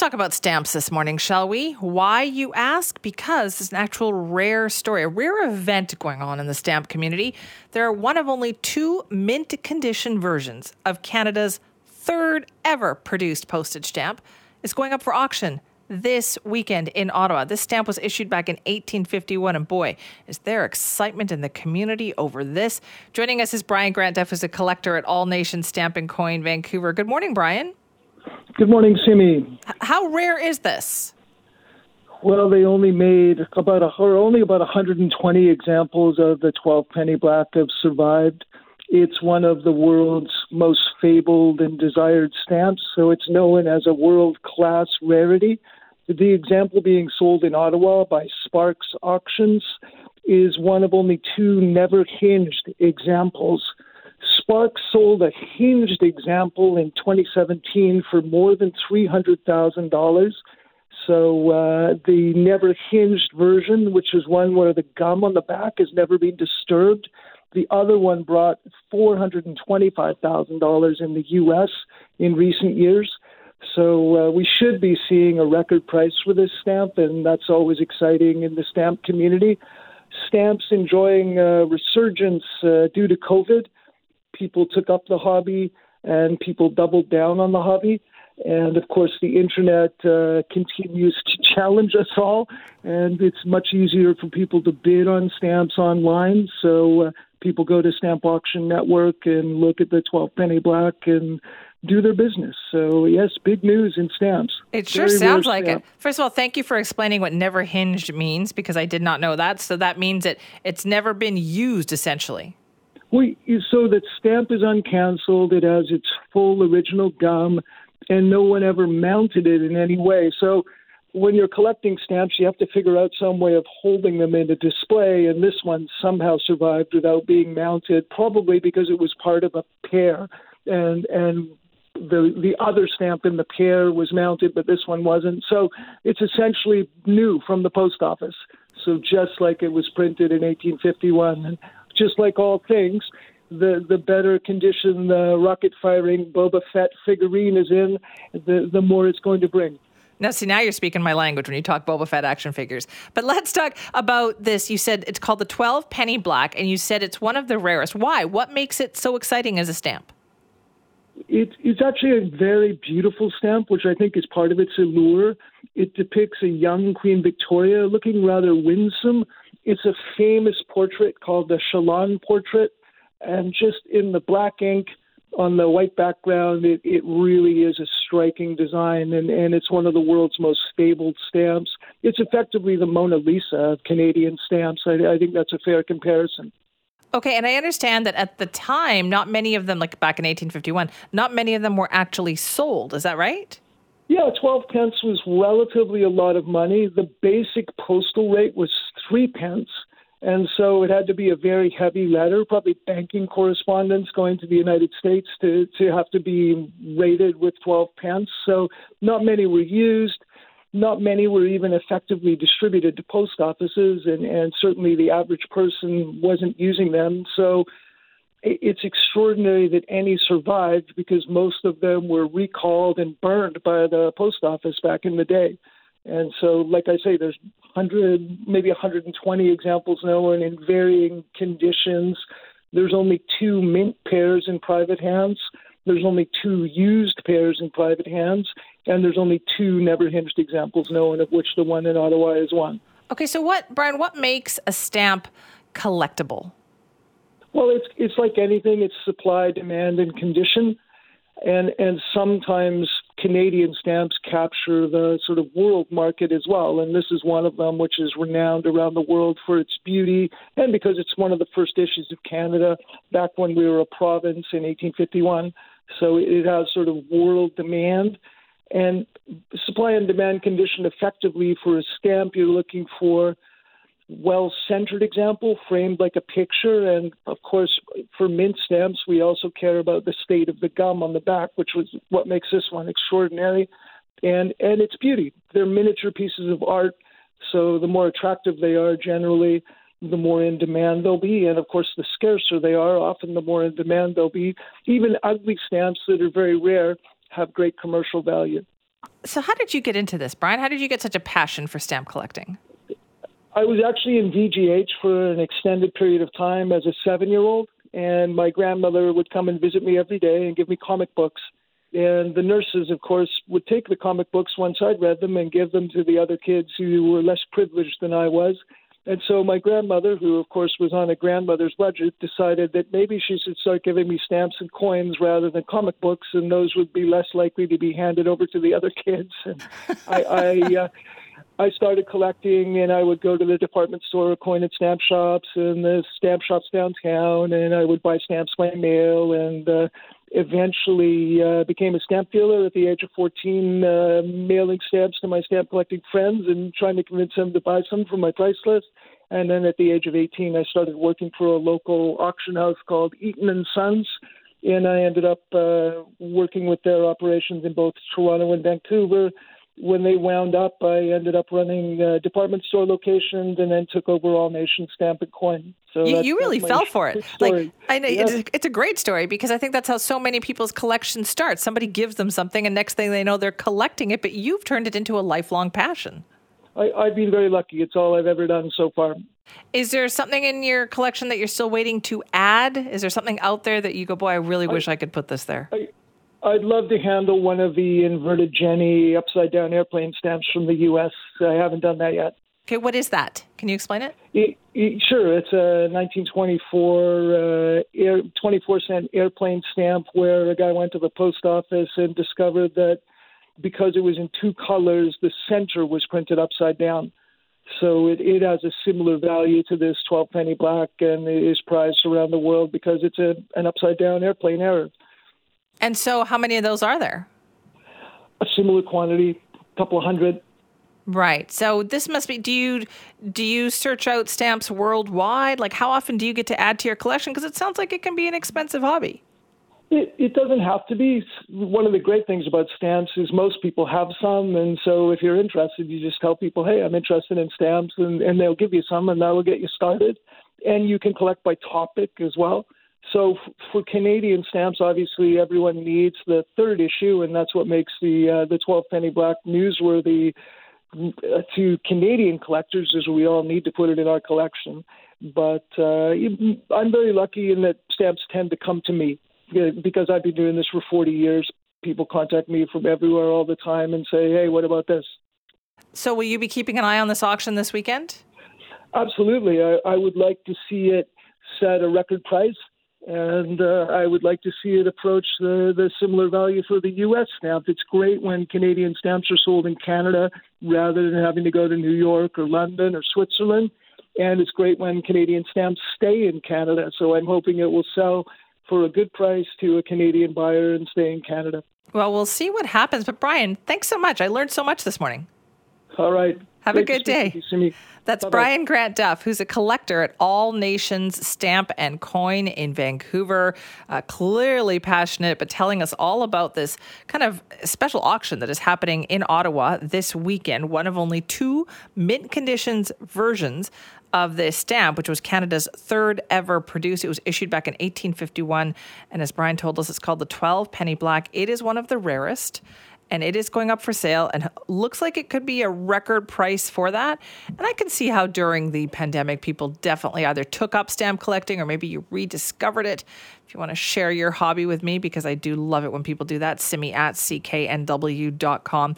talk about stamps this morning, shall we? Why, you ask? Because it's an actual rare story, a rare event going on in the stamp community. There are one of only two mint condition versions of Canada's third ever produced postage stamp. It's going up for auction this weekend in Ottawa. This stamp was issued back in 1851, and boy, is there excitement in the community over this. Joining us is Brian Grant who's a collector at All Nations Stamp and Coin Vancouver. Good morning, Brian. Good morning, Simi. How rare is this? Well, they only made about a, or only about 120 examples of the 12 penny black have survived. It's one of the world's most fabled and desired stamps, so it's known as a world class rarity. The example being sold in Ottawa by Sparks Auctions is one of only two never hinged examples. Sparks sold a hinged example in 2017 for more than $300,000. So uh, the never hinged version, which is one where the gum on the back has never been disturbed, the other one brought $425,000 in the U.S. in recent years. So uh, we should be seeing a record price for this stamp, and that's always exciting in the stamp community. Stamps enjoying a resurgence uh, due to COVID. People took up the hobby, and people doubled down on the hobby. And of course, the internet uh, continues to challenge us all, and it's much easier for people to bid on stamps online. So uh, people go to Stamp Auction Network and look at the 12 penny black and do their business. So yes, big news in stamps. It sure Very sounds like stamp. it. First of all, thank you for explaining what never hinged means because I did not know that. So that means that it's never been used essentially. Well, so that stamp is uncancelled. It has its full original gum, and no one ever mounted it in any way. So when you're collecting stamps, you have to figure out some way of holding them in a display, and this one somehow survived without being mounted, probably because it was part of a pair, and and the the other stamp in the pair was mounted, but this one wasn't. So it's essentially new from the post office. So just like it was printed in 1851, and just like all things, the the better condition the rocket firing Boba Fett figurine is in, the the more it's going to bring. Now, see, now you're speaking my language when you talk Boba Fett action figures. But let's talk about this. You said it's called the 12 Penny Black, and you said it's one of the rarest. Why? What makes it so exciting as a stamp? It, it's actually a very beautiful stamp, which I think is part of its allure. It depicts a young Queen Victoria looking rather winsome. It's a famous portrait called the Chalon portrait. And just in the black ink, on the white background, it, it really is a striking design, and, and it's one of the world's most fabled stamps. It's effectively the Mona Lisa of Canadian stamps. I, I think that's a fair comparison. Okay, and I understand that at the time, not many of them, like back in 1851, not many of them were actually sold. Is that right? Yeah, 12 pence was relatively a lot of money. The basic postal rate was three pence. And so it had to be a very heavy letter, probably banking correspondence going to the United States to, to have to be rated with 12 pence. So not many were used. Not many were even effectively distributed to post offices, and, and certainly the average person wasn't using them. So it's extraordinary that any survived because most of them were recalled and burned by the post office back in the day. And so, like I say, there's 100, maybe 120 examples known in varying conditions. There's only two mint pairs in private hands. There's only two used pairs in private hands, and there's only two never hinged examples known, of which the one in Ottawa is one. Okay, so what, Brian? What makes a stamp collectible? Well, it's it's like anything. It's supply, demand, and condition and and sometimes Canadian stamps capture the sort of world market as well, and this is one of them, which is renowned around the world for its beauty and because it's one of the first issues of Canada back when we were a province in 1851. So it has sort of world demand and supply and demand condition effectively for a stamp. You're looking for well centered example, framed like a picture. And of course, for mint stamps, we also care about the state of the gum on the back, which was what makes this one extraordinary. And and its beauty. They're miniature pieces of art, so the more attractive they are, generally, the more in demand they'll be. And of course, the scarcer they are, often the more in demand they'll be. Even ugly stamps that are very rare have great commercial value. So, how did you get into this, Brian? How did you get such a passion for stamp collecting? I was actually in VGH for an extended period of time as a seven year old, and my grandmother would come and visit me every day and give me comic books. And the nurses, of course, would take the comic books once I'd read them and give them to the other kids who were less privileged than I was. And so my grandmother, who of course was on a grandmother's budget, decided that maybe she should start giving me stamps and coins rather than comic books, and those would be less likely to be handed over to the other kids. And I, I, uh, I started collecting, and I would go to the department store, coin and stamp shops, and the stamp shops downtown, and I would buy stamps by mail, and uh, eventually uh, became a stamp dealer at the age of 14, uh, mailing stamps to my stamp collecting friends and trying to convince them to buy some from my price list. And then at the age of 18, I started working for a local auction house called Eaton and Sons. And I ended up uh, working with their operations in both Toronto and Vancouver when they wound up, I ended up running uh, department store locations and then took over All Nation Stamp and Coin. So you, you really fell for it. Like I know yeah. it's, it's, a great story because I think that's how so many people's collection starts. Somebody gives them something, and next thing they know, they're collecting it. But you've turned it into a lifelong passion. I, I've been very lucky. It's all I've ever done so far. Is there something in your collection that you're still waiting to add? Is there something out there that you go, boy, I really I, wish I could put this there? I, I'd love to handle one of the inverted Jenny upside down airplane stamps from the U.S. I haven't done that yet. Okay, what is that? Can you explain it? it, it sure. It's a 1924 uh, air, 24 cent airplane stamp where a guy went to the post office and discovered that because it was in two colors, the center was printed upside down. So it, it has a similar value to this 12 penny black and is prized around the world because it's a, an upside down airplane error. And so, how many of those are there? A similar quantity, a couple of hundred. Right. So this must be. Do you do you search out stamps worldwide? Like, how often do you get to add to your collection? Because it sounds like it can be an expensive hobby. It, it doesn't have to be. One of the great things about stamps is most people have some, and so if you're interested, you just tell people, "Hey, I'm interested in stamps," and, and they'll give you some, and that will get you started. And you can collect by topic as well. So f- for Canadian stamps, obviously everyone needs the third issue, and that's what makes the uh, the 12 penny black newsworthy uh, to Canadian collectors. Is we all need to put it in our collection. But uh, I'm very lucky in that stamps tend to come to me because I've been doing this for 40 years. People contact me from everywhere all the time and say, "Hey, what about this?" So, will you be keeping an eye on this auction this weekend? Absolutely. I, I would like to see it set a record price and uh, I would like to see it approach the, the similar value for the U.S. stamp. It's great when Canadian stamps are sold in Canada rather than having to go to New York or London or Switzerland, and it's great when Canadian stamps stay in Canada. So I'm hoping it will sell for a good price to a Canadian buyer and stay in Canada. Well, we'll see what happens. But Brian, thanks so much. I learned so much this morning. All right. Have Great a good day. That's Bye-bye. Brian Grant Duff, who's a collector at All Nations Stamp and Coin in Vancouver. Uh, clearly passionate, but telling us all about this kind of special auction that is happening in Ottawa this weekend. One of only two mint conditions versions of this stamp, which was Canada's third ever produced. It was issued back in 1851. And as Brian told us, it's called the 12 Penny Black. It is one of the rarest and it is going up for sale and looks like it could be a record price for that. And I can see how during the pandemic, people definitely either took up stamp collecting or maybe you rediscovered it. If you want to share your hobby with me, because I do love it when people do that, simi at cknw.com.